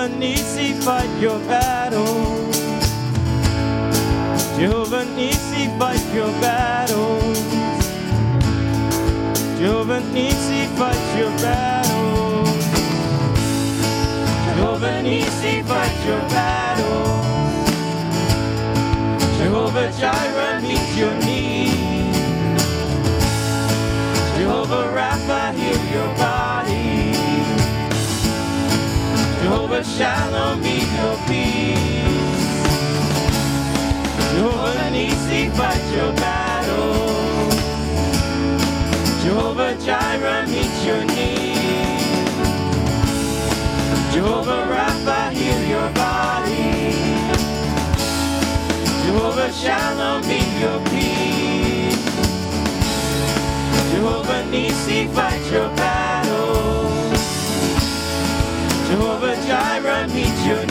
Jehovah Nisi, fight your battles. Jehovah Nisi, fight your battles. Jehovah Nisi, fight your battles. Jehovah Nisi, fight your battles. Jehovah Jireh, meet your needs. Jehovah Shalom be your peace. Jehovah Nisi, fight your battle. Jehovah Jireh, meet your need. Jehovah Rapha, heal your body. Jehovah Shalom be your peace. Jehovah Nisi, fight your battle.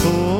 For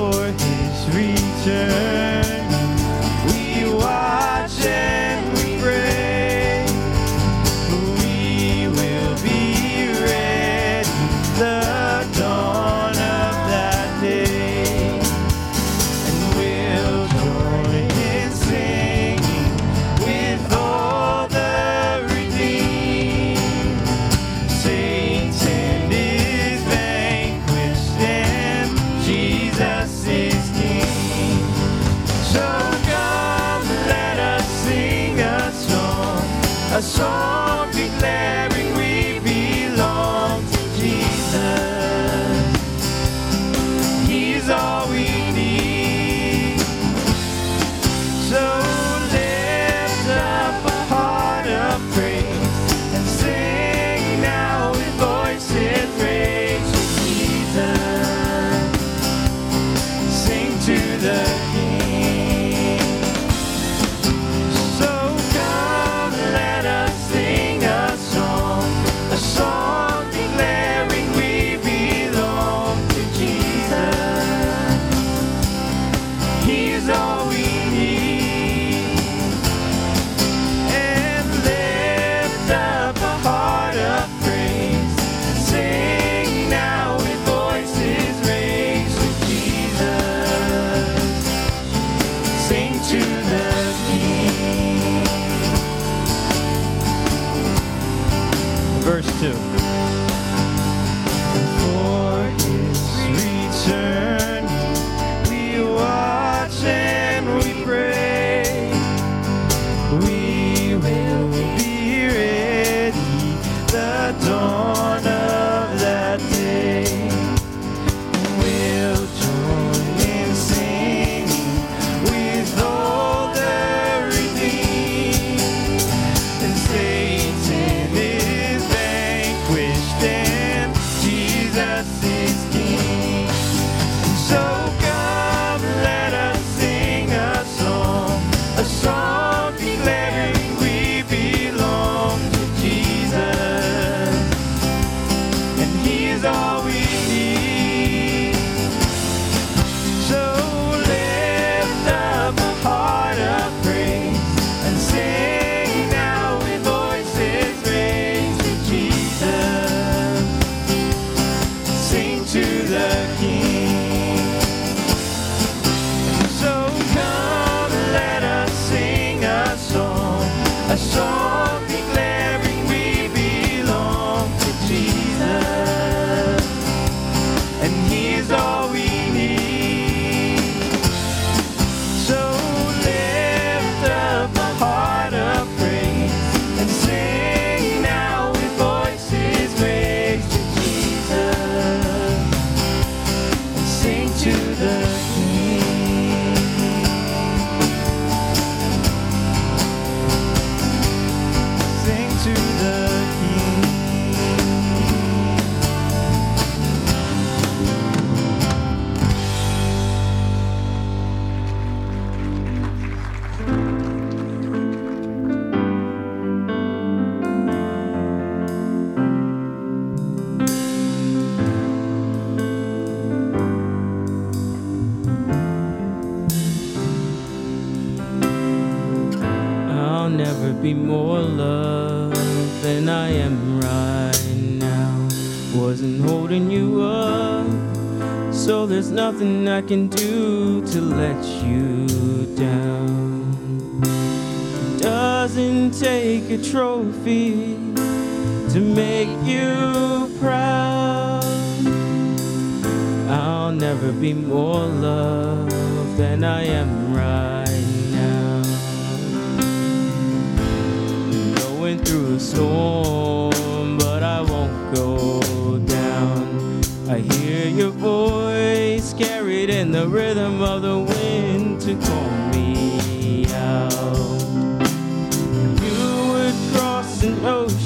warm, but I won't go down. I hear your voice carried in the rhythm of the wind to call me out. You would cross an ocean.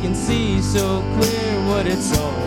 can see so clear what it's all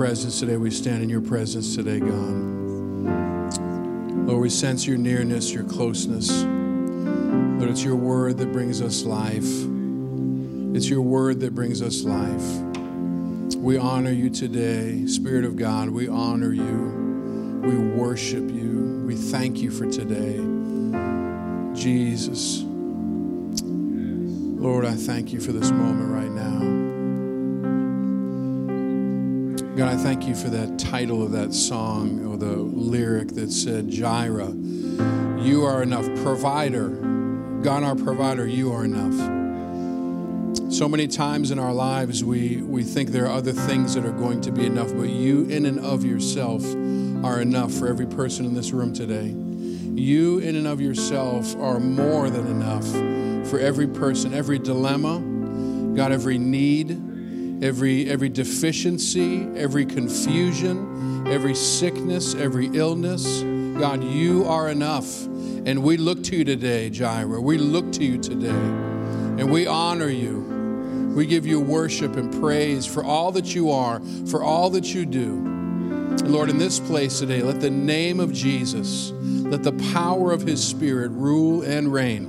presence today. We stand in your presence today, God. Lord, we sense your nearness, your closeness. Lord, it's your word that brings us life. It's your word that brings us life. We honor you today, Spirit of God. We honor you. We worship you. We thank you for today. Jesus. Lord, I thank you for this moment right now. God, I thank you for that title of that song or the lyric that said, Jireh, you are enough. Provider, God, our provider, you are enough. So many times in our lives, we, we think there are other things that are going to be enough, but you, in and of yourself, are enough for every person in this room today. You, in and of yourself, are more than enough for every person, every dilemma, God, every need every, every deficiency, every confusion, every sickness, every illness. God, you are enough. And we look to you today, Jireh. We look to you today. And we honor you. We give you worship and praise for all that you are, for all that you do. Lord, in this place today, let the name of Jesus, let the power of his Spirit rule and reign.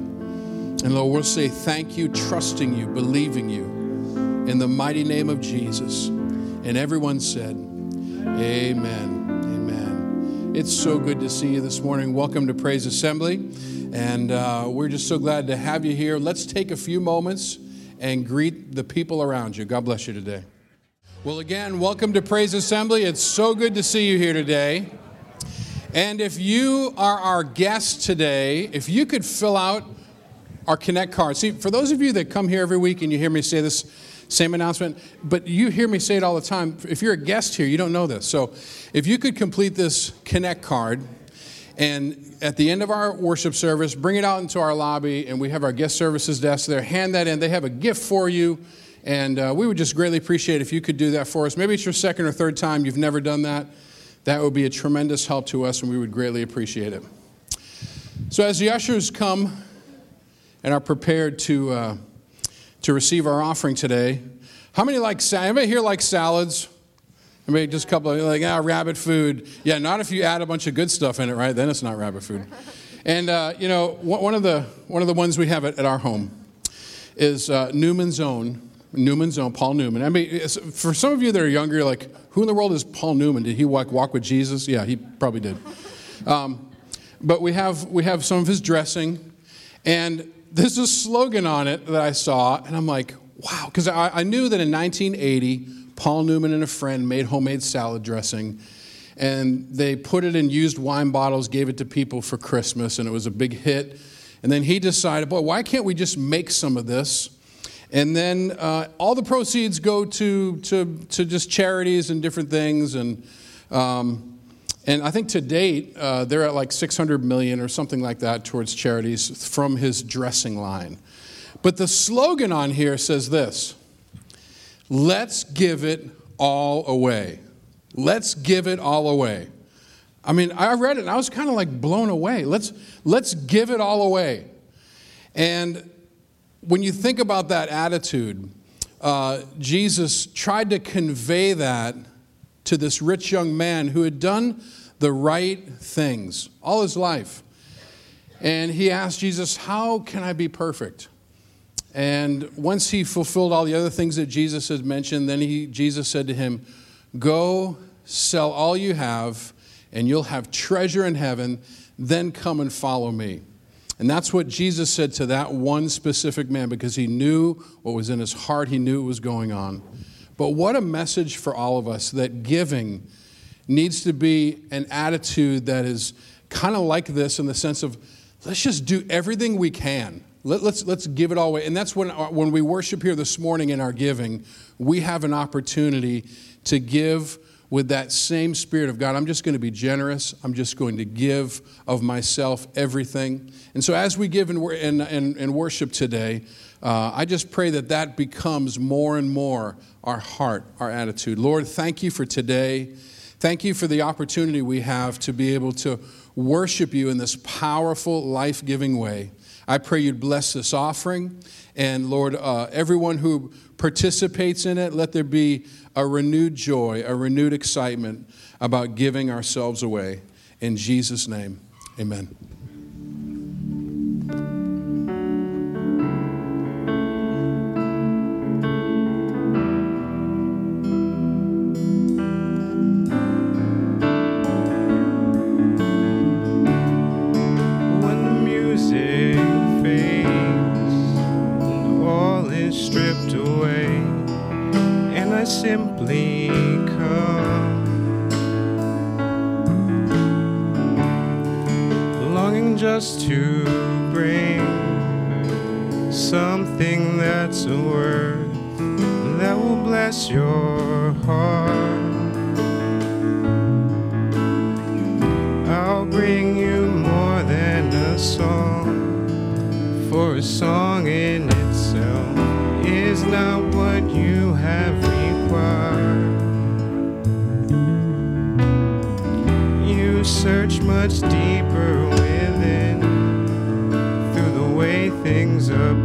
And Lord, we'll say thank you, trusting you, believing you in the mighty name of Jesus. And everyone said, Amen. Amen. It's so good to see you this morning. Welcome to Praise Assembly. And uh, we're just so glad to have you here. Let's take a few moments and greet the people around you. God bless you today. Well, again, welcome to Praise Assembly. It's so good to see you here today. And if you are our guest today, if you could fill out our Connect card. See, for those of you that come here every week and you hear me say this same announcement, but you hear me say it all the time. If you're a guest here, you don't know this. So if you could complete this Connect card, and at the end of our worship service, bring it out into our lobby, and we have our guest services desk there. Hand that in. They have a gift for you. And uh, we would just greatly appreciate if you could do that for us. Maybe it's your second or third time you've never done that. That would be a tremendous help to us, and we would greatly appreciate it. So, as the ushers come and are prepared to, uh, to receive our offering today, how many like Anybody here like salads? Maybe just a couple of like ah rabbit food. Yeah, not if you add a bunch of good stuff in it, right? Then it's not rabbit food. And uh, you know, one of the one of the ones we have at, at our home is uh, Newman's Own Newman's own, Paul Newman. I mean, for some of you that are younger, you're like, who in the world is Paul Newman? Did he walk, walk with Jesus? Yeah, he probably did. Um, but we have, we have some of his dressing, and there's a slogan on it that I saw, and I'm like, wow, because I, I knew that in 1980, Paul Newman and a friend made homemade salad dressing, and they put it in used wine bottles, gave it to people for Christmas, and it was a big hit. And then he decided, boy, why can't we just make some of this? And then uh, all the proceeds go to, to, to just charities and different things. And, um, and I think to date, uh, they're at like 600 million or something like that towards charities from his dressing line. But the slogan on here says this Let's give it all away. Let's give it all away. I mean, I read it and I was kind of like blown away. Let's, let's give it all away. And when you think about that attitude, uh, Jesus tried to convey that to this rich young man who had done the right things all his life. And he asked Jesus, How can I be perfect? And once he fulfilled all the other things that Jesus had mentioned, then he, Jesus said to him, Go sell all you have, and you'll have treasure in heaven. Then come and follow me. And that's what Jesus said to that one specific man because he knew what was in his heart, he knew what was going on. But what a message for all of us that giving needs to be an attitude that is kind of like this in the sense of let's just do everything we can. Let, us let's, let's give it all away. And that's when, uh, when we worship here this morning in our giving, we have an opportunity to give with that same spirit of God. I'm just going to be generous. I'm just going to give of myself everything. And so, as we give and, and, and worship today, uh, I just pray that that becomes more and more our heart, our attitude. Lord, thank you for today. Thank you for the opportunity we have to be able to worship you in this powerful, life giving way. I pray you'd bless this offering. And Lord, uh, everyone who participates in it, let there be a renewed joy, a renewed excitement about giving ourselves away. In Jesus' name, amen. away, and I simply come. Longing just to bring something that's a word that will bless your heart. I'll bring you more than a song for a song in much deeper within through the way things are.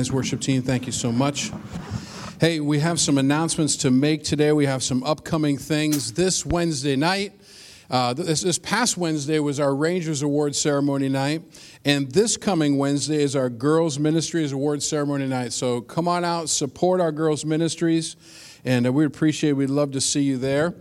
Guys, worship team. Thank you so much. Hey, we have some announcements to make today. We have some upcoming things this Wednesday night. Uh, this, this past Wednesday was our Rangers Award ceremony night, and this coming Wednesday is our Girls Ministries Award ceremony night. So come on out, support our girls' ministries, and uh, we'd appreciate. We'd love to see you there.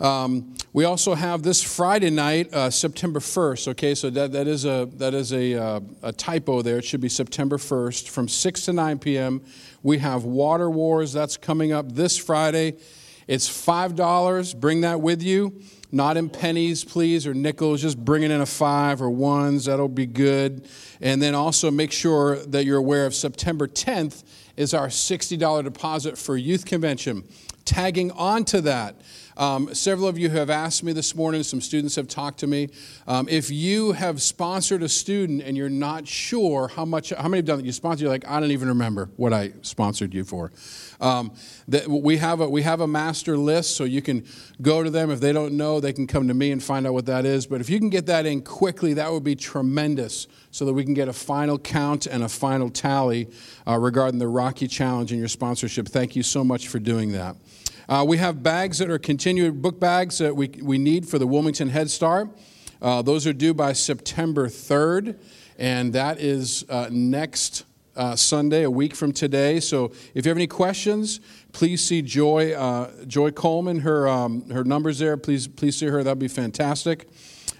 Um, we also have this Friday night, uh, September 1st. Okay, so that, that is, a, that is a, uh, a typo there. It should be September 1st from 6 to 9 p.m. We have Water Wars. That's coming up this Friday. It's $5. Bring that with you. Not in pennies, please, or nickels. Just bring it in a five or ones. That'll be good. And then also make sure that you're aware of September 10th is our $60 deposit for youth convention. Tagging onto that, um, several of you have asked me this morning, some students have talked to me. Um, if you have sponsored a student and you're not sure how much, how many have done that? You sponsored, you're like, I don't even remember what I sponsored you for. Um, that we, have a, we have a master list, so you can go to them. If they don't know, they can come to me and find out what that is. But if you can get that in quickly, that would be tremendous so that we can get a final count and a final tally uh, regarding the Rocky Challenge and your sponsorship. Thank you so much for doing that. Uh, we have bags that are continued book bags that we, we need for the Wilmington Head Start. Uh, those are due by September 3rd, and that is uh, next uh, Sunday, a week from today. So if you have any questions, please see Joy uh, Joy Coleman. Her um, her numbers there. Please please see her. That'd be fantastic.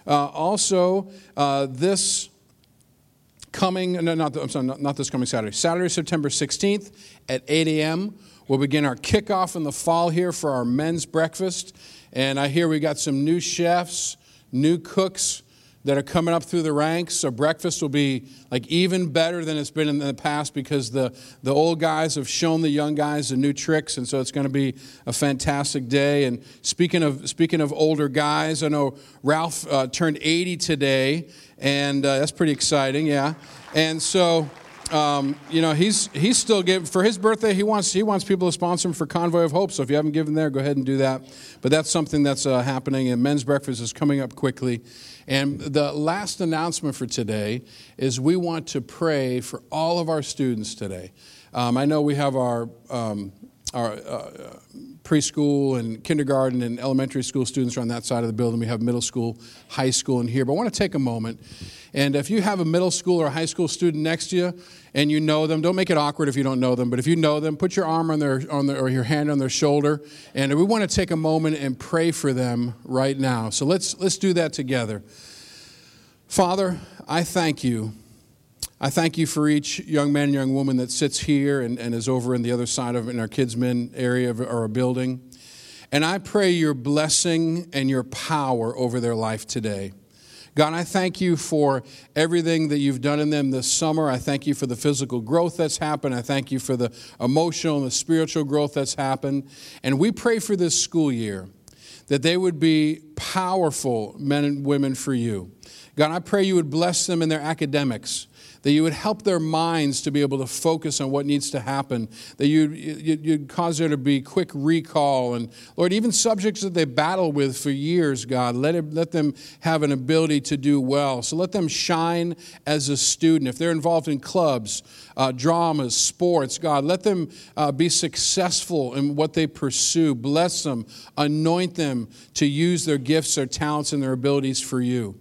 Uh, also, this coming no not I'm sorry, not, not this coming Saturday. Saturday, September 16th at 8 a.m. We'll begin our kickoff in the fall here for our men's breakfast. And I hear we got some new chefs, new cooks that are coming up through the ranks. So breakfast will be like even better than it's been in the past because the, the old guys have shown the young guys the new tricks. And so it's going to be a fantastic day. And speaking of, speaking of older guys, I know Ralph uh, turned 80 today. And uh, that's pretty exciting, yeah. And so um, you know, he's he's still giving for his birthday. He wants he wants people to sponsor him for Convoy of Hope. So if you haven't given there, go ahead and do that. But that's something that's uh, happening, and men's breakfast is coming up quickly. And the last announcement for today is we want to pray for all of our students today. Um, I know we have our um, our uh, preschool and kindergarten and elementary school students are on that side of the building. We have middle school, high school in here. But I want to take a moment. And if you have a middle school or high school student next to you and you know them, don't make it awkward if you don't know them. But if you know them, put your arm on their, on their or your hand on their shoulder. And we want to take a moment and pray for them right now. So let's, let's do that together. Father, I thank you. I thank you for each young man and young woman that sits here and, and is over in the other side of in our kids' men area of our building. And I pray your blessing and your power over their life today. God, I thank you for everything that you've done in them this summer. I thank you for the physical growth that's happened. I thank you for the emotional and the spiritual growth that's happened. And we pray for this school year that they would be powerful men and women for you. God, I pray you would bless them in their academics that you would help their minds to be able to focus on what needs to happen, that you'd, you'd, cause there to be quick recall. And Lord, even subjects that they battle with for years, God, let, it, let them have an ability to do well. So let them shine as a student. If they're involved in clubs, uh, dramas, sports, God, let them uh, be successful in what they pursue. Bless them, anoint them to use their gifts, their talents, and their abilities for you.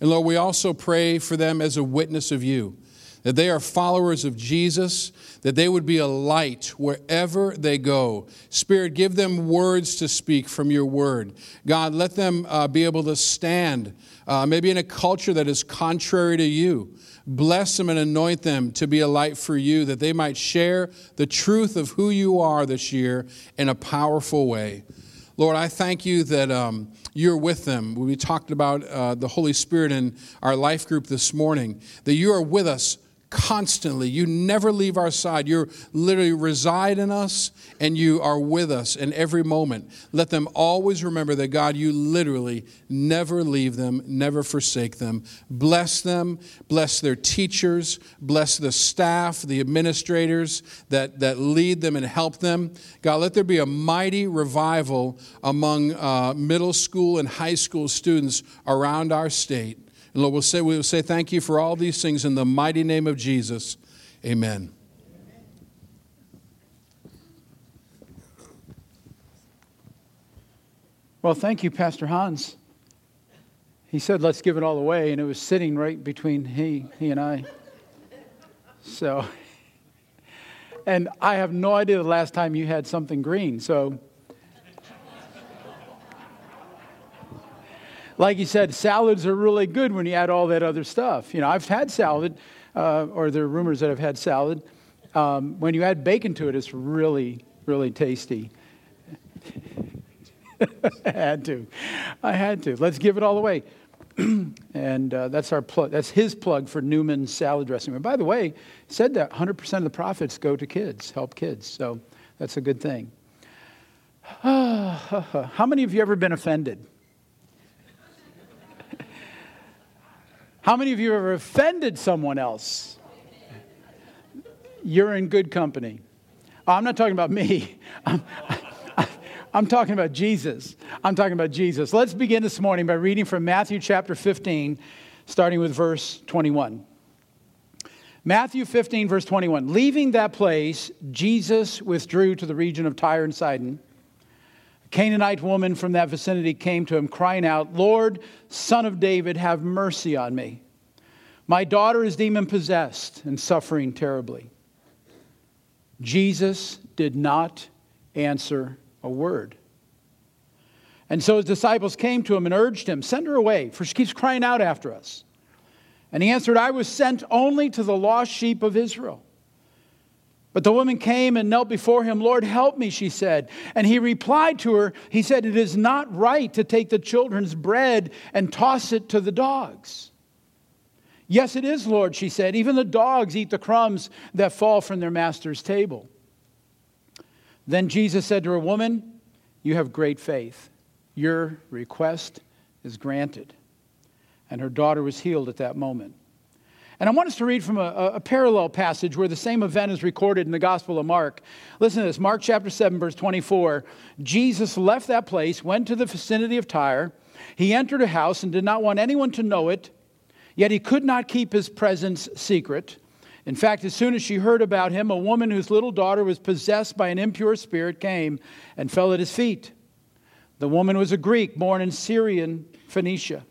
And Lord, we also pray for them as a witness of you that they are followers of Jesus, that they would be a light wherever they go. Spirit, give them words to speak from your word. God, let them uh, be able to stand, uh, maybe in a culture that is contrary to you. Bless them and anoint them to be a light for you, that they might share the truth of who you are this year in a powerful way. Lord, I thank you that um, you're with them. We talked about uh, the Holy Spirit in our life group this morning, that you are with us constantly. You never leave our side. You literally reside in us and you are with us in every moment. Let them always remember that God, you literally never leave them, never forsake them. Bless them, bless their teachers, bless the staff, the administrators that, that lead them and help them. God, let there be a mighty revival among uh, middle school and high school students around our state. And Lord, we'll say, we'll say thank you for all these things in the mighty name of Jesus. Amen. Well, thank you, Pastor Hans. He said, let's give it all away, and it was sitting right between he, he and I. So, and I have no idea the last time you had something green, so like you said, salads are really good when you add all that other stuff. You know, I've had salad, uh, or there are rumors that I've had salad. Um, when you add bacon to it, it's really, really tasty. I had to. I had to. Let's give it all away. and uh, that's our plug. That's his plug for Newman's salad dressing. And by the way, said that 100% of the profits go to kids, help kids. So that's a good thing. How many of you ever been offended? How many of you have ever offended someone else? You're in good company. Oh, I'm not talking about me. I'm, I'm, talking about Jesus. I'm talking about Jesus. Let's begin this morning by reading from Matthew chapter 15, starting with verse 21. Matthew 15, verse 21. Leaving that place, Jesus withdrew to the region of Tyre and Sidon. Canaanite woman from that vicinity came to him, crying out, Lord, son of David, have mercy on me. My daughter is demon possessed and suffering terribly. Jesus did not answer a word. And so his disciples came to him and urged him, Send her away, for she keeps crying out after us. And he answered, I was sent only to the lost sheep of Israel. But the woman came and knelt before him. Lord, help me, she said. And he replied to her, He said, It is not right to take the children's bread and toss it to the dogs. Yes, it is, Lord, she said. Even the dogs eat the crumbs that fall from their master's table. Then Jesus said to her, Woman, you have great faith. Your request is granted. And her daughter was healed at that moment. And I want us to read from a, a, parallel passage where the same event is recorded in the Gospel of Mark. Listen to this Mark chapter 7, verse 24. Jesus left that place, went to the vicinity of Tyre. He entered a house and did not want anyone to know it, yet he could not keep his presence secret. In fact, as soon as she heard about him, a woman whose little daughter was possessed by an impure spirit came and fell at his feet. The woman was a Greek born in Syrian Phoenicia.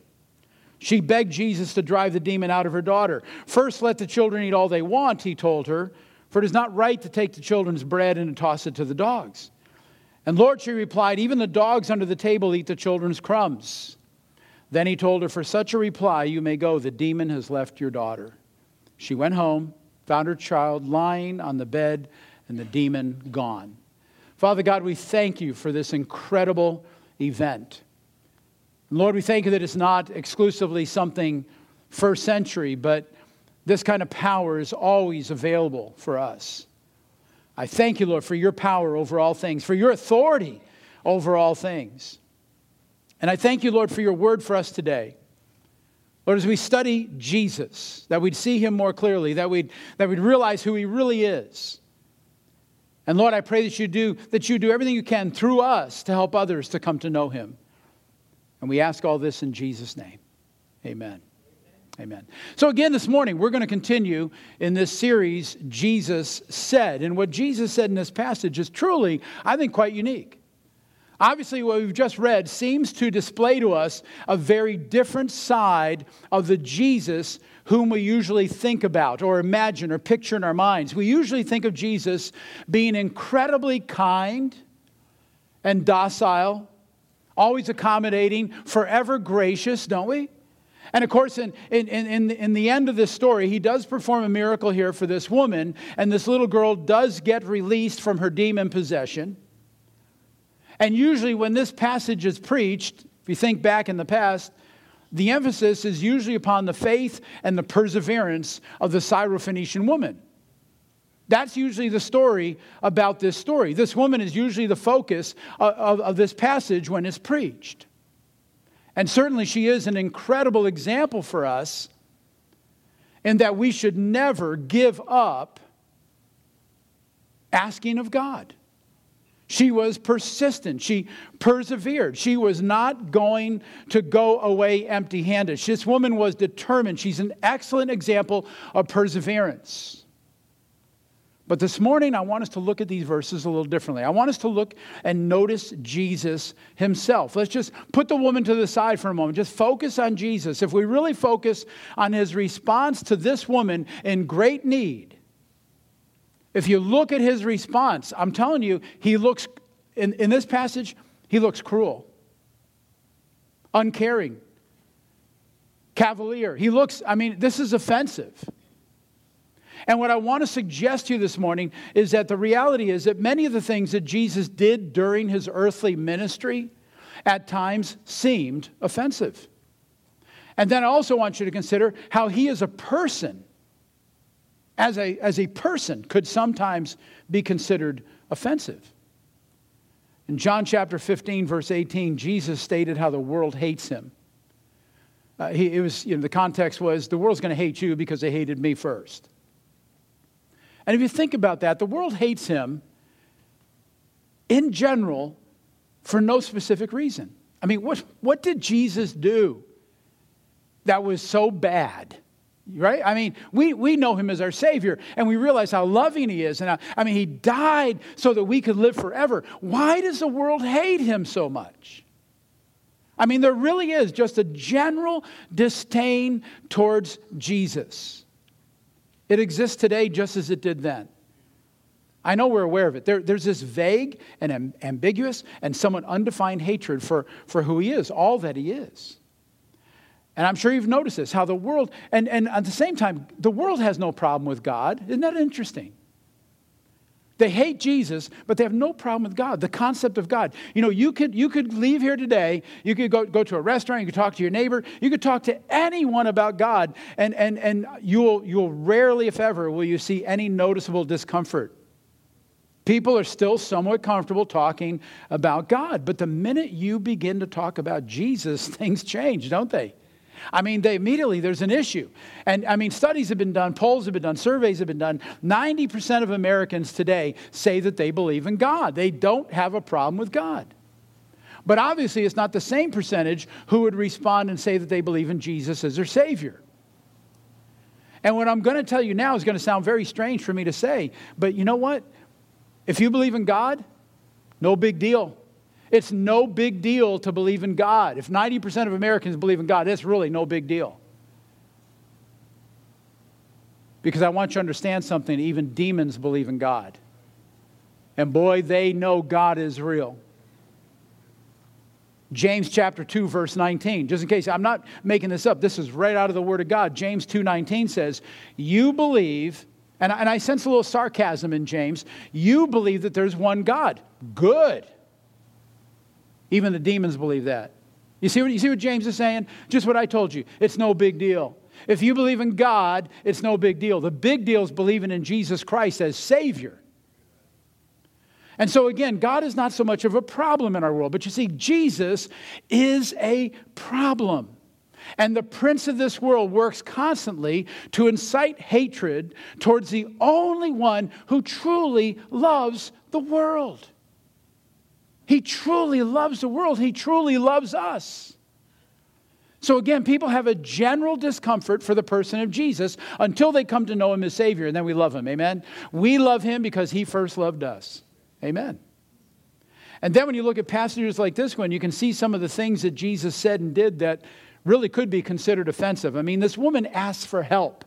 She begged Jesus to drive the demon out of her daughter. First, let the children eat all they want, he told her, for it is not right to take the children's bread and to toss it to the dogs. And Lord, she replied, even the dogs under the table eat the children's crumbs. Then he told her, For such a reply, you may go. The demon has left your daughter. She went home found her child lying on the bed and the demon gone. Father God, we thank you for this incredible event. And Lord, we thank you that it's not exclusively something first century, but this kind of power is always available for us. I thank you, Lord, for your power over all things, for your authority over all things. And I thank you, Lord, for your word for us today. Lord, as we study Jesus, that we'd see him more clearly, that we'd, that we'd realize who he really is. And Lord, I pray that you do that you do everything you can through us to help others to come to know him. And we ask all this in Jesus' name. Amen. Amen. So, again, this morning, we're going to continue in this series, Jesus Said. And what Jesus said in this passage is truly, I think, quite unique. Obviously, what we've just read seems to display to us a very different side of the Jesus whom we usually think about or imagine or picture in our minds. We usually think of Jesus being incredibly kind and docile, always accommodating, forever gracious, don't we? And of course, in, in, in, in the end of this story, he does perform a miracle here for this woman, and this little girl does get released from her demon possession. And usually, when this passage is preached, if you think back in the past, the emphasis is usually upon the faith and the perseverance of the Syrophoenician woman. That's usually the story about this story. This woman is usually the focus of, of, of, this passage when it's preached. And certainly she is an incredible example for us in that we should never give up asking of God. She was persistent. She persevered. She was not going to go away empty handed. This woman was determined. She's an excellent example of perseverance. But this morning, I want us to look at these verses a little differently. I want us to look and notice Jesus himself. Let's just put the woman to the side for a moment. Just focus on Jesus. If we really focus on his response to this woman in great need, if you look at his response, I'm telling you, he looks, in, in this passage, he looks cruel, uncaring, cavalier. He looks, I mean, this is offensive. And what I want to suggest to you this morning is that the reality is that many of the things that Jesus did during his earthly ministry at times seemed offensive. And then I also want you to consider how he is a person as a, as a person could sometimes be considered offensive. In John chapter 15, verse 18, Jesus stated how the world hates him. Uh, he, it was, you know, the context was the world's going to hate you because they hated me first. And if you think about that, the world hates him in general for no specific reason. I mean, what, what did Jesus do that was so bad? right? I mean, we, we know him as our Savior, and we realize how loving he is. And I, I mean, he died so that we could live forever. Why does the world hate him so much? I mean, there really is just a general disdain towards Jesus. It exists today just as it did then. I know we're aware of it. There, there's this vague and am, ambiguous and somewhat undefined hatred for, for who he is, all that he is. And I'm sure you've noticed this how the world, and, and at the same time, the world has no problem with God. Isn't that interesting? They hate Jesus, but they have no problem with God, the concept of God. You know, you could, you could leave here today, you could go, go to a restaurant, you could talk to your neighbor, you could talk to anyone about God, and, and, and you'll, you'll rarely, if ever, will you see any noticeable discomfort. People are still somewhat comfortable talking about God, but the minute you begin to talk about Jesus, things change, don't they? I mean, they immediately, there's an issue. And I mean, studies have been done, polls have been done, surveys have been done. 90% of Americans today say that they believe in God. They don't have a problem with God. But obviously, it's not the same percentage who would respond and say that they believe in Jesus as their Savior. And what I'm going to tell you now is going to sound very strange for me to say, but you know what? If you believe in God, no big deal. It's no big deal to believe in God. If 90% of Americans believe in God, it's really no big deal. Because I want you to understand something even demons believe in God. And boy, they know God is real. James chapter 2 verse 19. Just in case I'm not making this up. This is right out of the word of God. James 2:19 says, "You believe and I, and I sense a little sarcasm in James. You believe that there's one God. Good. Even the demons believe that. You see, what, you see what James is saying? Just what I told you. It's no big deal. If you believe in God, it's no big deal. The big deal is believing in Jesus Christ as Savior. And so, again, God is not so much of a problem in our world, but you see, Jesus is a problem. And the prince of this world works constantly to incite hatred towards the only one who truly loves the world. He truly loves the world, he truly loves us. So, again, people have a general discomfort for the person of Jesus until they come to know him as Savior, and then we love him. Amen? We love him because he first loved us. Amen. And then when you look at passages like this one, you can see some of the things that Jesus said and did that really could be considered offensive. I mean, this woman asks for help.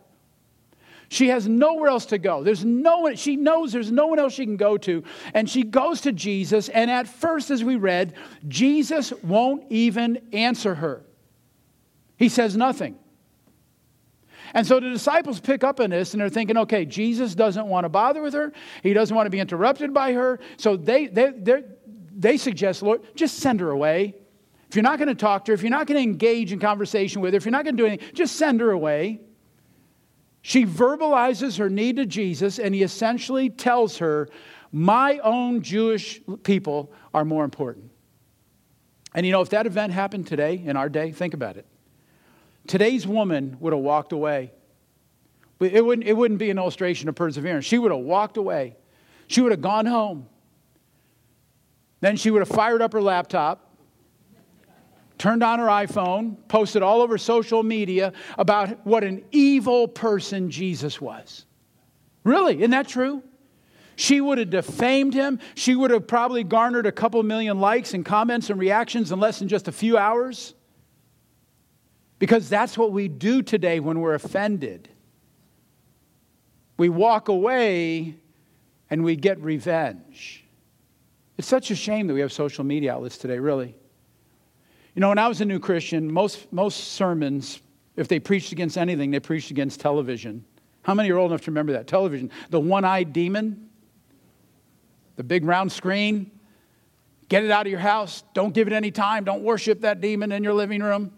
She has nowhere else to go. There's no one, she knows there's no one else she can go to. And she goes to Jesus, and at first, as we read, Jesus won't even answer her. He says nothing. And so the disciples pick up on this and they're thinking, okay, Jesus doesn't want to bother with her. He doesn't want to be interrupted by her. So they, they, they suggest, Lord, just send her away. If you're not going to talk to her, if you're not going to engage in conversation with her, if you're not going to do anything, just send her away. She verbalizes her need to Jesus, and he essentially tells her, My own Jewish people are more important. And you know, if that event happened today, in our day, think about it. Today's woman would have walked away. It wouldn't, it wouldn't be an illustration of perseverance. She would have walked away. She would have gone home. Then she would have fired up her laptop, turned on her iPhone, posted all over social media about what an evil person Jesus was. Really, isn't that true? She would have defamed him. She would have probably garnered a couple million likes and comments and reactions in less than just a few hours. Because that's what we do today when we're offended. We walk away and we get revenge. It's such a shame that we have social media outlets today, really. You know, when I was a new Christian, most, most sermons, if they preached against anything, they preached against television. How many are old enough to remember that? Television. The one eyed demon, the big round screen. Get it out of your house. Don't give it any time. Don't worship that demon in your living room.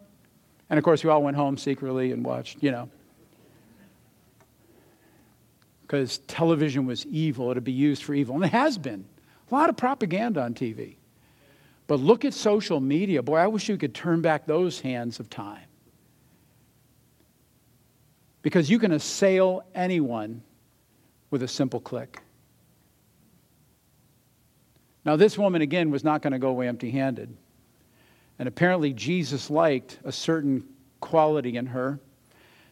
And of course, we all went home secretly and watched, you know. Because television was evil, it'd be used for evil. And it has been. A lot of propaganda on TV. But look at social media. Boy, I wish you could turn back those hands of time. Because you can assail anyone with a simple click. Now, this woman, again, was not going to go away empty handed. And apparently, Jesus liked a certain quality in her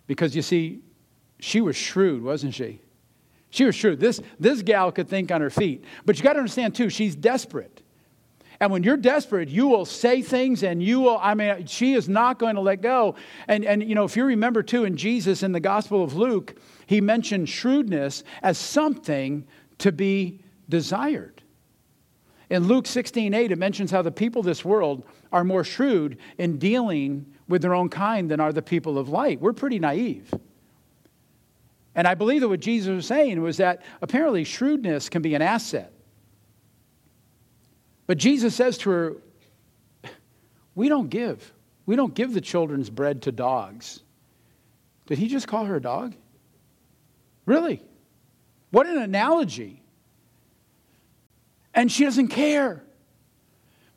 because you see, she was shrewd, wasn't she? She was shrewd. This, this gal could think on her feet. But you got to understand, too, she's desperate. And when you're desperate, you will say things and you will, I mean, she is not going to let go. And, and you know, if you remember, too, in Jesus in the Gospel of Luke, he mentioned shrewdness as something to be desired. In Luke 16 8, it mentions how the people of this world are more shrewd in dealing with their own kind than are the people of light. We're pretty naive. And I believe that what Jesus was saying was that apparently shrewdness can be an asset. But Jesus says to her, We don't give. We don't give the children's bread to dogs. Did he just call her a dog? Really? What an analogy. And she doesn't care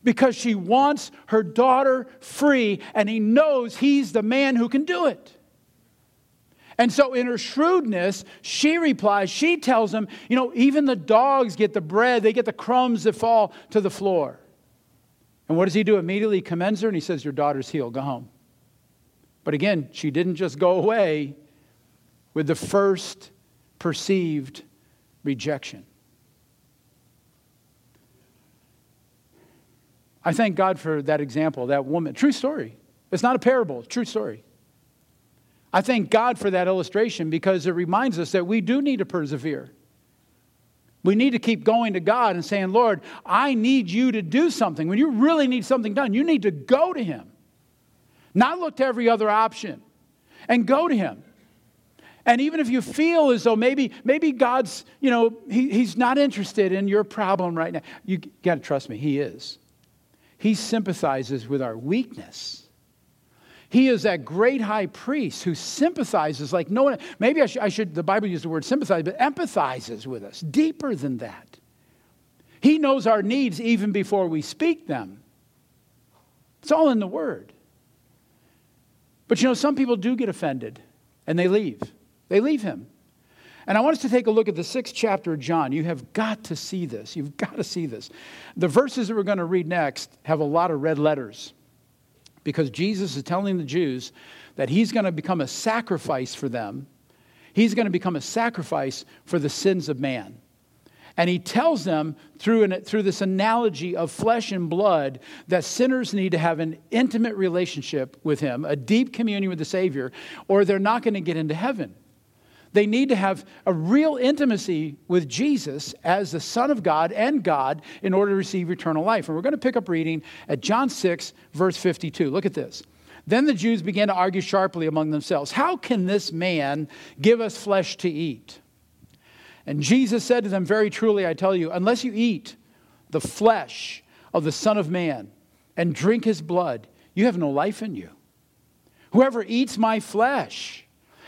because she wants her daughter free, and he knows he's the man who can do it. And so, in her shrewdness, she replies, she tells him, you know, even the dogs get the bread, they get the crumbs that fall to the floor. And what does he do? Immediately he commends her and he says, Your daughter's healed, go home. But again, she didn't just go away with the first perceived rejection. I thank God for that example, that woman. True story. It's not a parable, true story. I thank God for that illustration because it reminds us that we do need to persevere. We need to keep going to God and saying, Lord, I need you to do something. When you really need something done, you need to go to Him, not look to every other option, and go to Him. And even if you feel as though maybe, maybe God's, you know, he, He's not interested in your problem right now, you got to trust me, He is. He sympathizes with our weakness. He is that great high priest who sympathizes like no one. Maybe I should, I should, the Bible uses the word sympathize, but empathizes with us deeper than that. He knows our needs even before we speak them. It's all in the word. But you know, some people do get offended and they leave. They leave him. And I want us to take a look at the sixth chapter of John. You have got to see this. You've got to see this. The verses that we're going to read next have a lot of red letters because Jesus is telling the Jews that he's going to become a sacrifice for them. He's going to become a sacrifice for the sins of man. And he tells them through, an, through this analogy of flesh and blood that sinners need to have an intimate relationship with him, a deep communion with the Savior, or they're not going to get into heaven. They need to have a real intimacy with Jesus as the Son of God and God in order to receive eternal life. And we're going to pick up reading at John 6, verse 52. Look at this. Then the Jews began to argue sharply among themselves How can this man give us flesh to eat? And Jesus said to them, Very truly, I tell you, unless you eat the flesh of the Son of Man and drink his blood, you have no life in you. Whoever eats my flesh,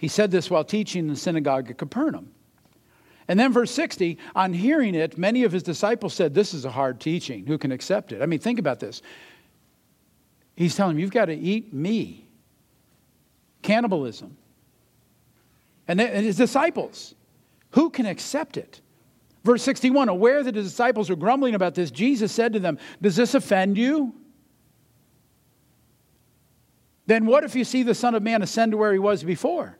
He said this while teaching in the synagogue at Capernaum. And then, verse 60, on hearing it, many of his disciples said, This is a hard teaching. Who can accept it? I mean, think about this. He's telling them, You've got to eat me. Cannibalism. And his disciples, who can accept it? Verse 61 Aware that his disciples were grumbling about this, Jesus said to them, Does this offend you? Then what if you see the Son of Man ascend to where he was before?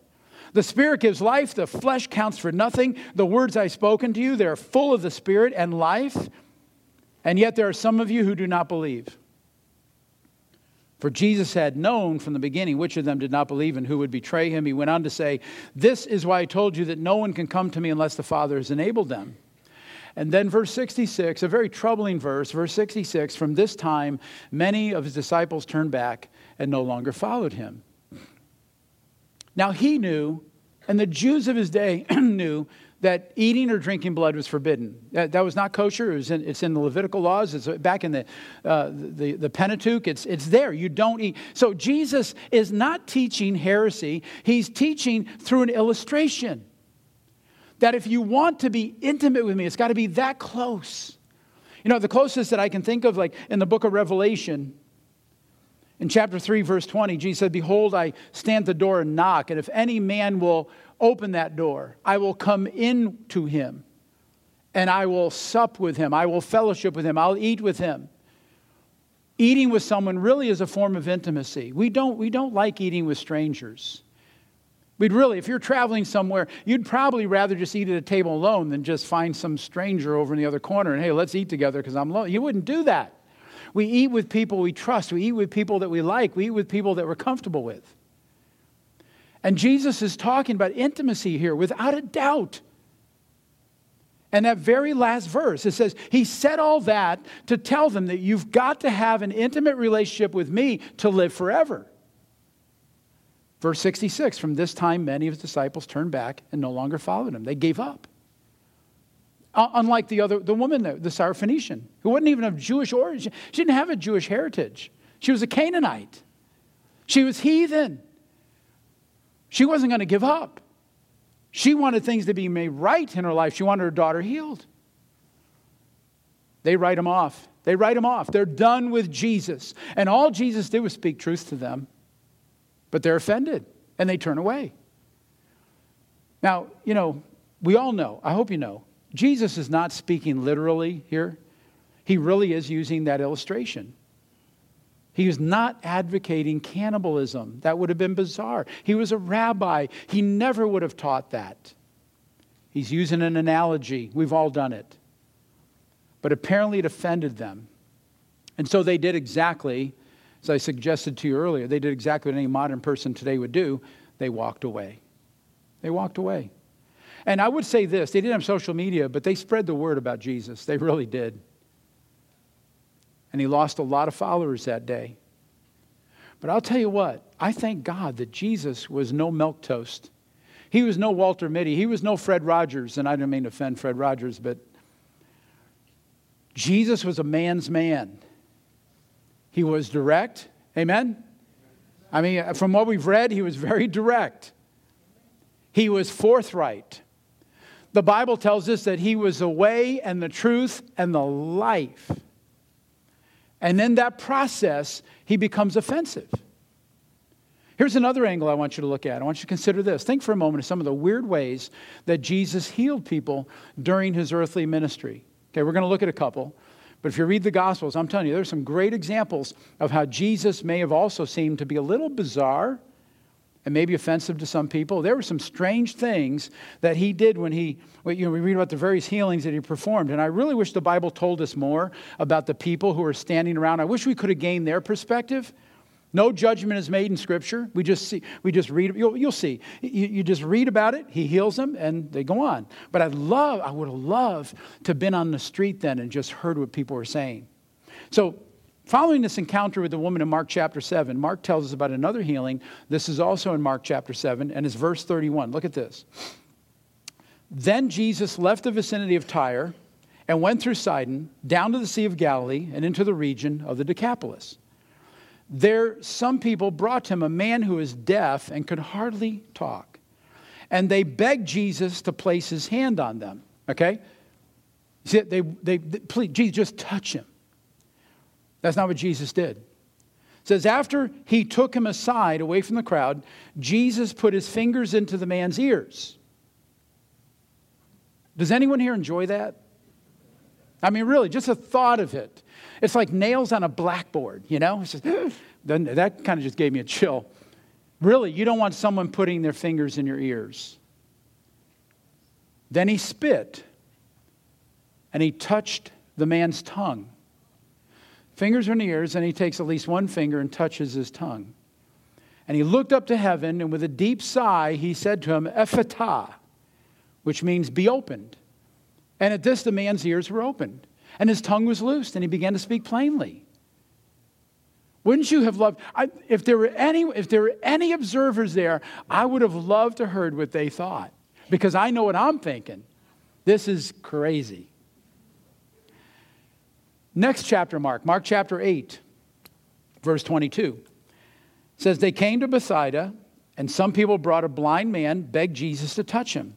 The Spirit gives life, the flesh counts for nothing. The words I've spoken to you, they're full of the Spirit and life. And yet there are some of you who do not believe. For Jesus had known from the beginning which of them did not believe and who would betray him. He went on to say, This is why I told you that no one can come to me unless the Father has enabled them. And then, verse 66, a very troubling verse, verse 66 from this time, many of his disciples turned back and no longer followed him. Now he knew, and the Jews of his day knew, that eating or drinking blood was forbidden. That, that was not kosher. It was in, it's in the Levitical laws. It's back in the, uh, the, the Pentateuch. It's, it's there. You don't eat. So Jesus is not teaching heresy. He's teaching through an illustration. That if you want to be intimate with me, it's got to be that close. You know, the closest that I can think of, like in the book of Revelation, in chapter 3, verse 20, Jesus said, Behold, I stand at the door and knock, and if any man will open that door, I will come in to him, and I will sup with him. I will fellowship with him. I'll eat with him. Eating with someone really is a form of intimacy. We don't, we don't like eating with strangers. We'd really, if you're traveling somewhere, you'd probably rather just eat at a table alone than just find some stranger over in the other corner and, hey, let's eat together because I'm lonely. You wouldn't do that. We eat with people we trust. We eat with people that we like. We eat with people that we're comfortable with. And Jesus is talking about intimacy here without a doubt. And that very last verse, it says, He said all that to tell them that you've got to have an intimate relationship with me to live forever. Verse 66 From this time, many of his disciples turned back and no longer followed him. They gave up. Uh, unlike the other, the woman, the Syrophoenician, who wasn't even of Jewish origin. She didn't have a Jewish heritage. She was a Canaanite. She was heathen. She wasn't going to give up. She wanted things to be made right in her life. She wanted her daughter healed. They write them off. They write them off. They're done with Jesus. And all Jesus did was speak truth to them. But they're offended and they turn away. Now, you know, we all know, I hope you know, Jesus is not speaking literally here. He really is using that illustration. He was not advocating cannibalism. That would have been bizarre. He was a rabbi. He never would have taught that. He's using an analogy. We've all done it. But apparently it offended them. And so they did exactly, as I suggested to you earlier, they did exactly what any modern person today would do. They walked away. They walked away. And I would say this they didn't have social media, but they spread the word about Jesus. They really did. And he lost a lot of followers that day. But I'll tell you what, I thank God that Jesus was no milquetoast. He was no Walter Mitty. He was no Fred Rogers. And I don't mean to offend Fred Rogers, but Jesus was a man's man. He was direct. Amen? I mean, from what we've read, he was very direct. He was forthright. The Bible tells us that he was the way and the truth and the life. And in that process, he becomes offensive. Here's another angle I want you to look at. I want you to consider this. Think for a moment of some of the weird ways that Jesus healed people during his earthly ministry. Okay, we're going to look at a couple. But if you read the Gospels, I'm telling you, there's some great examples of how Jesus may have also seemed to be a little bizarre and maybe offensive to some people. There were some strange things that he did when he, you know, we read about the various healings that he performed. And I really wish the Bible told us more about the people who were standing around. I wish we could have gained their perspective. No judgment is made in Scripture. We just see, we just read. You'll, you'll see. You, you, just read about it. He heals them, and they go on. But I'd love, I would have loved to have been on the street then and just heard what people were saying. So Following this encounter with the woman in Mark chapter 7, Mark tells us about another healing. This is also in Mark chapter 7, and it's verse 31. Look at this. Then Jesus left the vicinity of Tyre and went through Sidon, down to the Sea of Galilee, and into the region of the Decapolis. There, some people brought to him a man who was deaf and could hardly talk. And they begged Jesus to place his hand on them. Okay? See, they, they, they please, Jesus, just touch him. That's not what Jesus did. It says, after he took him aside away from the crowd, Jesus put his fingers into the man's ears. Does anyone here enjoy that? I mean, really, just a thought of it. It's like nails on a blackboard, you know? Just, that kind of just gave me a chill. Really, you don't want someone putting their fingers in your ears. Then he spit and he touched the man's tongue. Fingers are in ears, and he takes at least one finger and touches his tongue. And he looked up to heaven, and with a deep sigh, he said to him, Ephphatha, which means be opened. And at this, the man's ears were opened, and his tongue was loosed, and he began to speak plainly. Wouldn't you have loved, I, if, there were any, if there were any observers there, I would have loved to heard what they thought, because I know what I'm thinking. This is crazy. Next chapter, Mark, Mark chapter 8, verse 22 says, They came to Bethsaida, and some people brought a blind man, begged Jesus to touch him.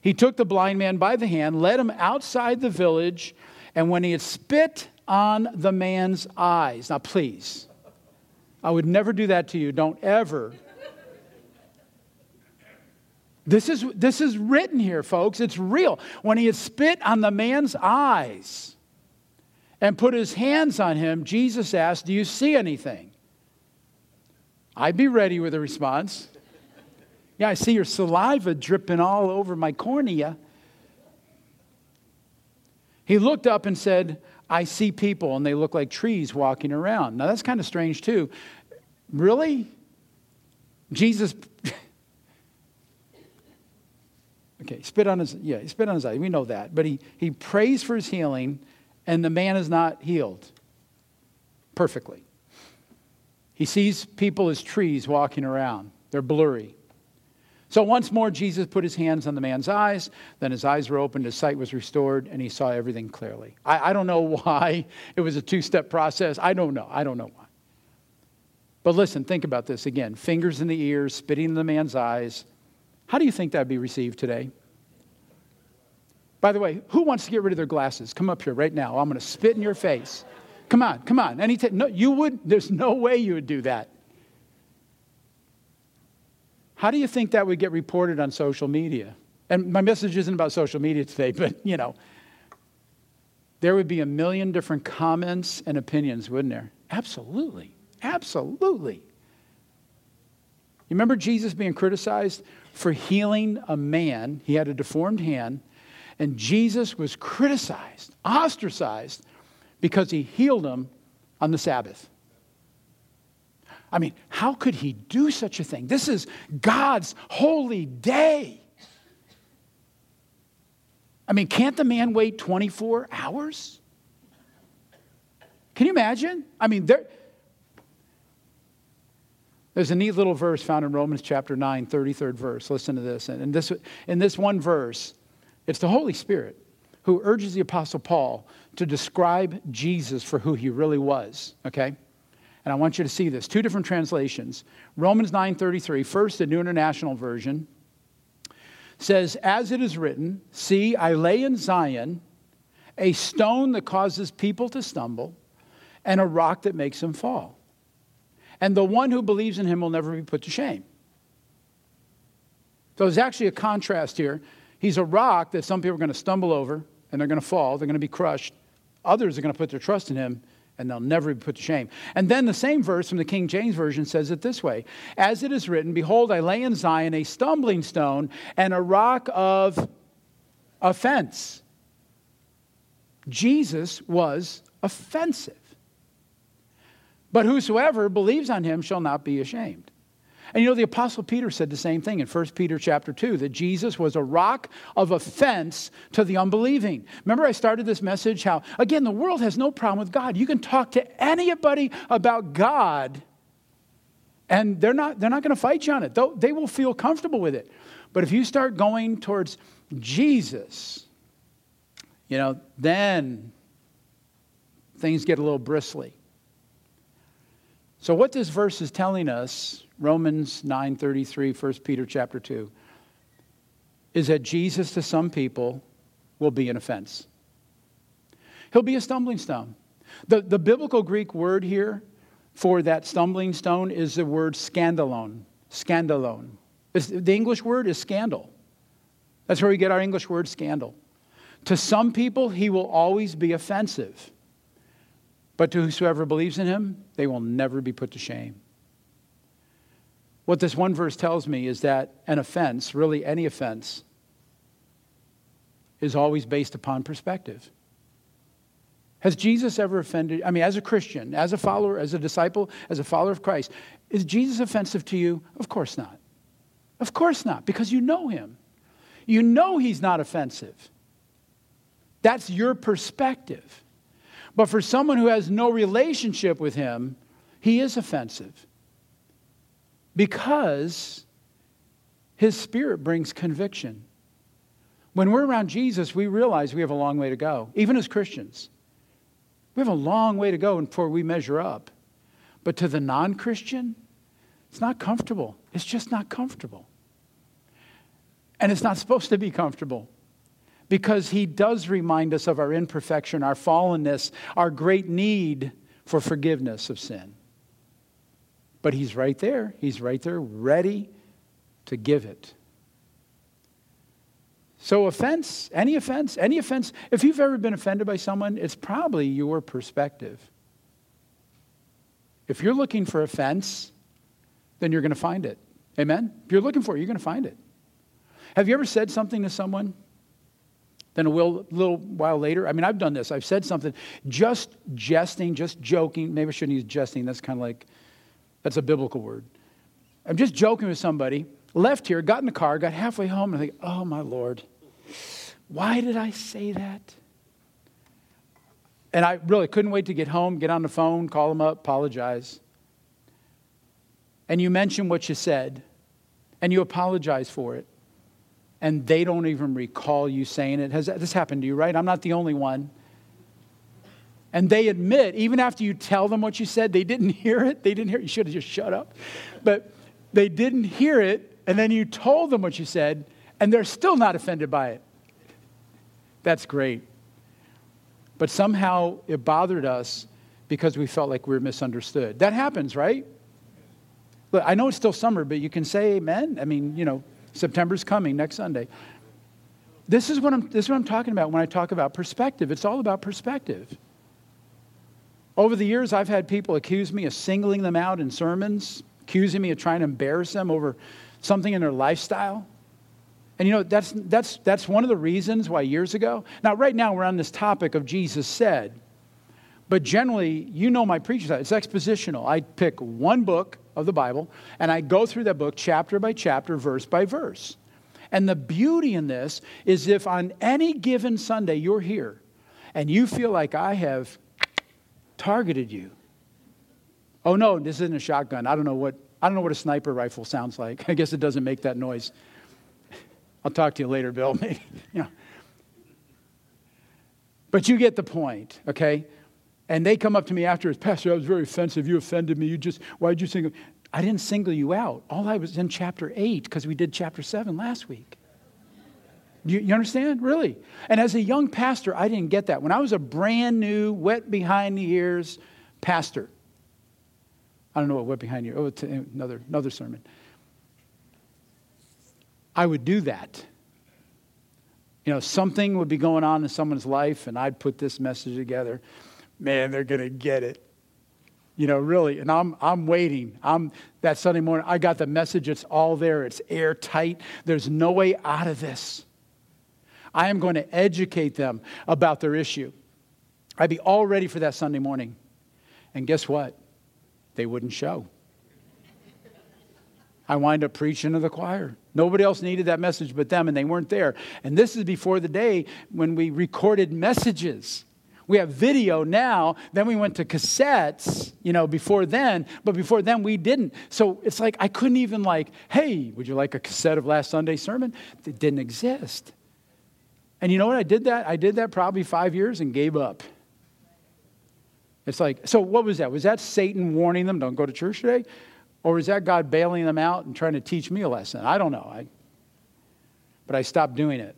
He took the blind man by the hand, led him outside the village, and when he had spit on the man's eyes, now please, I would never do that to you. Don't ever. This is, this is written here, folks. It's real. When he had spit on the man's eyes, and put his hands on him, Jesus asked, Do you see anything? I'd be ready with a response. Yeah, I see your saliva dripping all over my cornea. He looked up and said, I see people and they look like trees walking around. Now that's kind of strange too. Really? Jesus Okay, spit on his yeah, he spit on his eye. We know that. But he he prays for his healing and the man is not healed perfectly. He sees people as trees walking around, they're blurry. So once more, Jesus put his hands on the man's eyes. Then his eyes were opened, his sight was restored, and he saw everything clearly. I, I don't know why it was a two step process. I don't know. I don't know why. But listen, think about this again fingers in the ears, spitting in the man's eyes, How do you think that'd be received today? By the way, who wants to get rid of their glasses? Come up here right now. I'm going to spit in your face. Come on, come on. Any t- no, you would. There's no way you would do that. How do you think that would get reported on social media? And my message isn't about social media today, but you know, there would be a million different comments and opinions, wouldn't there? Absolutely. Absolutely. You remember Jesus being criticized for healing a man? He had a deformed hand, and Jesus was criticized, ostracized, because he healed him on the Sabbath. I mean, how could he do such a thing? This is God's holy day. I mean, can't the man wait 24 hours? Can you imagine? I mean, there, there's a neat little verse found in Romans chapter 9, 33rd verse. Listen to this. And in this, in this one verse, it's the Holy Spirit who urges the Apostle Paul to describe Jesus for who he really was, okay? And I want you to see this. Two different translations. Romans 9:33, first the New International Version, says, As it is written, see, I lay in Zion a stone that causes people to stumble, and a rock that makes them fall. And the one who believes in him will never be put to shame. So there's actually a contrast here. He's a rock that some people are going to stumble over and they're going to fall, they're going to be crushed. Others are going to put their trust in him and they'll never be put to shame. And then the same verse from the King James Version says it this way As it is written, Behold, I lay in Zion a stumbling stone and a rock of offense. Jesus was offensive. But whosoever believes on him shall not be ashamed. And you know, the Apostle Peter said the same thing in 1 Peter chapter 2 that Jesus was a rock of offense to the unbelieving. Remember, I started this message how, again, the world has no problem with God. You can talk to anybody about God, and they're not, they're not going to fight you on it. They will feel comfortable with it. But if you start going towards Jesus, you know, then things get a little bristly. So what this verse is telling us Romans 9:33, 1 Peter chapter 2, is that Jesus to some people will be an offense. He'll be a stumbling stone. The, the biblical Greek word here for that stumbling stone is the word scandalon. Scandalon. It's, the English word is scandal. That's where we get our English word scandal. To some people, he will always be offensive. But to whosoever believes in him, they will never be put to shame. What this one verse tells me is that an offense, really any offense, is always based upon perspective. Has Jesus ever offended? I mean, as a Christian, as a follower, as a disciple, as a follower of Christ, is Jesus offensive to you? Of course not. Of course not, because you know him. You know he's not offensive. That's your perspective. But for someone who has no relationship with him, he is offensive because his spirit brings conviction. When we're around Jesus, we realize we have a long way to go, even as Christians. We have a long way to go before we measure up. But to the non Christian, it's not comfortable. It's just not comfortable. And it's not supposed to be comfortable because he does remind us of our imperfection, our fallenness, our great need for forgiveness of sin. But he's right there. He's right there, ready to give it. So, offense, any offense, any offense, if you've ever been offended by someone, it's probably your perspective. If you're looking for offense, then you're going to find it. Amen? If you're looking for it, you're going to find it. Have you ever said something to someone? Then a little while later, I mean, I've done this. I've said something just jesting, just joking. Maybe I shouldn't use jesting. That's kind of like that's a biblical word. I'm just joking with somebody, left here, got in the car, got halfway home, and I think, oh my Lord, why did I say that? And I really couldn't wait to get home, get on the phone, call them up, apologize. And you mention what you said, and you apologize for it, and they don't even recall you saying it. Has this happened to you, right? I'm not the only one. And they admit, even after you tell them what you said, they didn't hear it. They didn't hear it. You should have just shut up. But they didn't hear it. and then you told them what you said, and they're still not offended by it. That's great. But somehow it bothered us because we felt like we were misunderstood. That happens, right? Look, I know it's still summer, but you can say amen. I mean, you know, September's coming next Sunday. This is what I'm, this is what I'm talking about when I talk about perspective. It's all about perspective. Over the years, I've had people accuse me of singling them out in sermons, accusing me of trying to embarrass them over something in their lifestyle. And you know, that's, that's, that's one of the reasons why years ago. Now, right now, we're on this topic of Jesus said. But generally, you know my preaching style. It's expositional. I pick one book of the Bible and I go through that book chapter by chapter, verse by verse. And the beauty in this is if on any given Sunday you're here and you feel like I have targeted you. Oh no, this isn't a shotgun. I don't know what I don't know what a sniper rifle sounds like. I guess it doesn't make that noise. I'll talk to you later, Bill. Maybe. But you get the point, okay? And they come up to me afterwards, Pastor, I was very offensive. You offended me. You just, why did you single? I didn't single you out. All I was in chapter 8 because we did chapter 7 last week. You, you, understand? Really? And as a young pastor, I didn't get that. When I was a brand new, wet behind the ears pastor, I don't know what wet behind the ears, oh, another, another sermon. I would do that. You know, something would be going on in someone's life, and I'd put this message together man, they're going to get it. You know, really. And I'm, I'm waiting. I'm that Sunday morning, I got the message. It's all there. It's airtight. There's no way out of this. I am going to educate them about their issue. I'd be all ready for that Sunday morning. And guess what? They wouldn't show. I wind up preaching to the choir. Nobody else needed that message but them, and they weren't there. And this is before the day when we recorded messages. We have video now. Then we went to cassettes, you know, before then. But before then, we didn't. So it's like I couldn't even like, hey, would you like a cassette of last Sunday's sermon? It didn't exist. And you know what? I did that. I did that probably five years and gave up. It's like, so what was that? Was that Satan warning them, don't go to church today? Or was that God bailing them out and trying to teach me a lesson? I don't know. I, but I stopped doing it.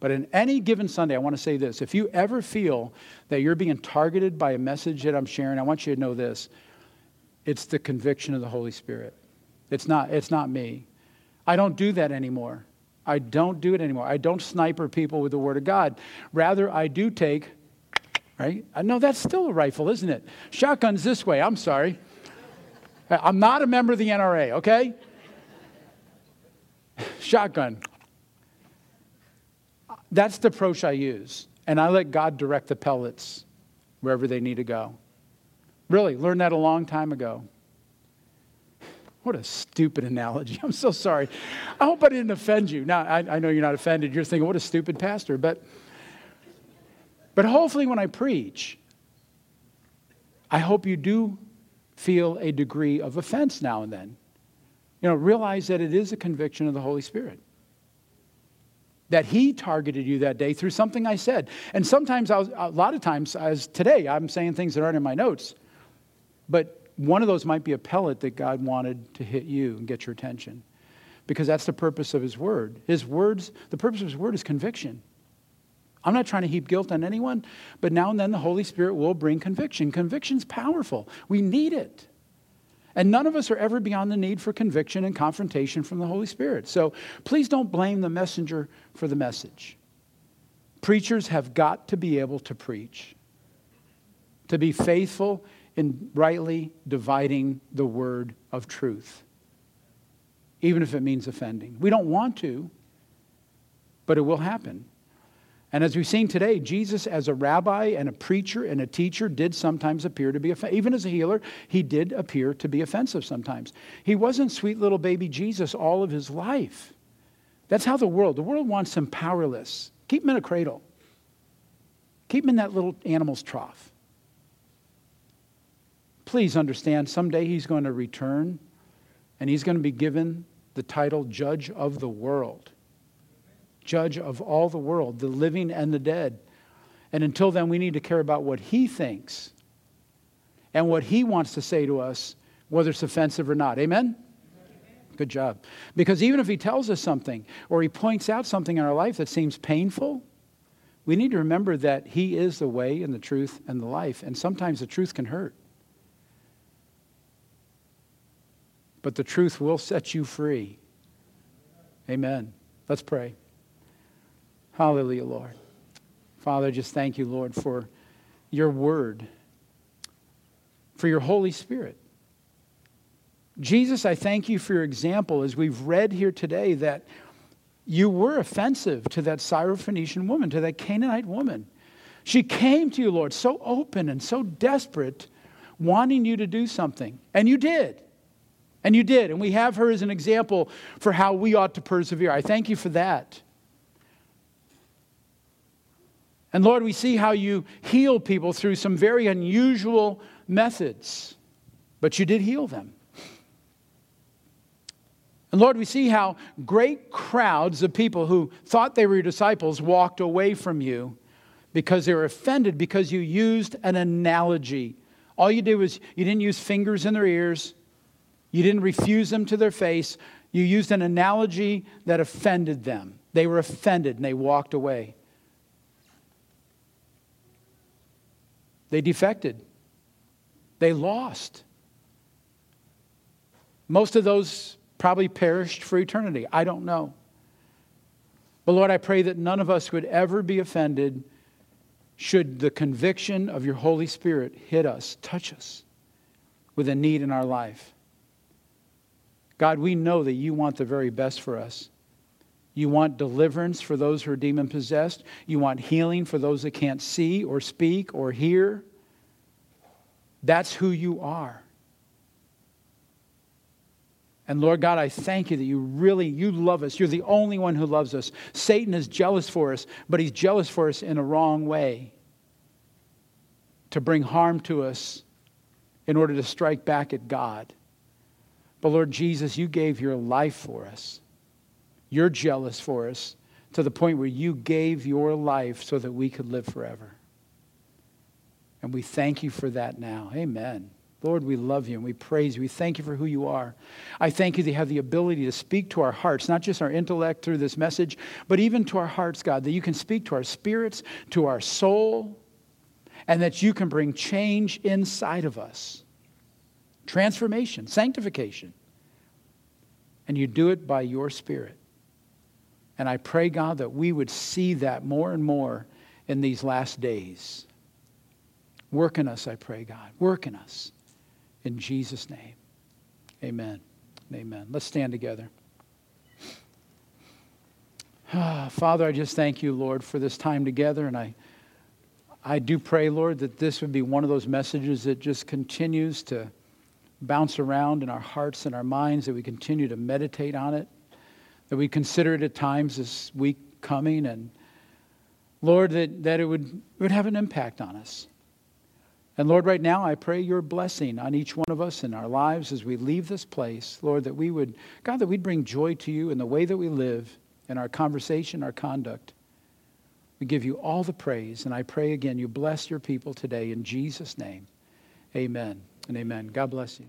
But in any given Sunday, I want to say this. If you ever feel that you're being targeted by a message that I'm sharing, I want you to know this. It's the conviction of the Holy Spirit. It's not, it's not me. I don't do that anymore. I don't do it anymore. I don't sniper people with the Word of God. Rather, I do take, right? No, that's still a rifle, isn't it? Shotgun's this way. I'm sorry. I'm not a member of the NRA, okay? Shotgun. That's the approach I use. And I let God direct the pellets wherever they need to go. Really, learned that a long time ago. What a stupid analogy. I'm so sorry. I hope I didn't offend you. Now, I, I know you're not offended. You're thinking, what a stupid pastor. But, but hopefully, when I preach, I hope you do feel a degree of offense now and then. You know, realize that it is a conviction of the Holy Spirit that he targeted you that day through something I said. And sometimes, I was, a lot of times, as today, I'm saying things that aren't in my notes. But one of those might be a pellet that God wanted to hit you and get your attention. Because that's the purpose of his word. His words, the purpose of his word is conviction. I'm not trying to heap guilt on anyone, but now and then the Holy Spirit will bring conviction. Conviction's powerful. We need it. And none of us are ever beyond the need for conviction and confrontation from the Holy Spirit. So please don't blame the messenger for the message. Preachers have got to be able to preach, to be faithful in rightly dividing the word of truth, even if it means offending. We don't want to, but it will happen. And as we've seen today, Jesus, as a rabbi and a preacher and a teacher, did sometimes appear to be offensive. Even as a healer, he did appear to be offensive sometimes. He wasn't sweet little baby Jesus all of his life. That's how the world, the world wants him powerless. Keep him in a cradle, keep him in that little animal's trough. Please understand, someday he's going to return and he's going to be given the title Judge of the World judge of all the world, the living and the dead. And until then, we need to care about what he thinks and what he wants to say to us, whether it's offensive or not. Amen? Good job. Because even if he tells us something or he points out something in our life that seems painful, we need to remember that he is the way and the truth and the life. And sometimes the truth can hurt. But the truth will set you free. Amen. Let's pray. Hallelujah, Lord. Father, just thank you, Lord, for your word, for your Holy Spirit. Jesus, I thank you for your example as we've read here today that you were offensive to that Syrophoenician woman, to that Canaanite woman. She came to you, Lord, so open and so desperate, wanting you to do something. And you did. And you did. And we have her as an example for how we ought to persevere. I thank you for that. And Lord, we see how you heal people through some very unusual methods, but you did heal them. And Lord, we see how great crowds of people who thought they were your disciples walked away from you because they were offended because you used an analogy. All you did was you didn't use fingers in their ears, you didn't refuse them to their face. You used an analogy that offended them. They were offended and they walked away. They defected. They lost. Most of those probably perished for eternity. I don't know. But Lord, I pray that none of us would ever be offended should the conviction of your Holy Spirit hit us, touch us with a need in our life. God, we know that you want the very best for us. You want deliverance for those who are demon possessed. You want healing for those that can't see or speak or hear. That's who you are. And Lord God, I thank you that you really you love us. You're the only one who loves us. Satan is jealous for us, but he's jealous for us in a wrong way. To bring harm to us in order to strike back at God. But Lord Jesus, you gave your life for us. You're jealous for us to the point where you gave your life so that we could live forever. And we thank you for that now. Amen. Lord, we love you and we praise you. We thank you for who you are. I thank you that you have the ability to speak to our hearts, not just our intellect through this message, but even to our hearts, God, that you can speak to our spirits, to our soul, and that you can bring change inside of us transformation, sanctification. And you do it by your Spirit. And I pray, God, that we would see that more and more in these last days. Work in us, I pray, God. Work in us. In Jesus' name. Amen. Amen. Let's stand together. Ah, Father, I just thank you, Lord, for this time together. And I, I do pray, Lord, that this would be one of those messages that just continues to bounce around in our hearts and our minds, that we continue to meditate on it, that we consider it at times this week coming. And Lord, that, that it, would, it would have an impact on us. And Lord, right now, I pray your blessing on each one of us in our lives as we leave this place. Lord, that we would, God, that we'd bring joy to you in the way that we live, in our conversation, our conduct. We give you all the praise. And I pray again, you bless your people today in Jesus' name. Amen and amen. God bless you.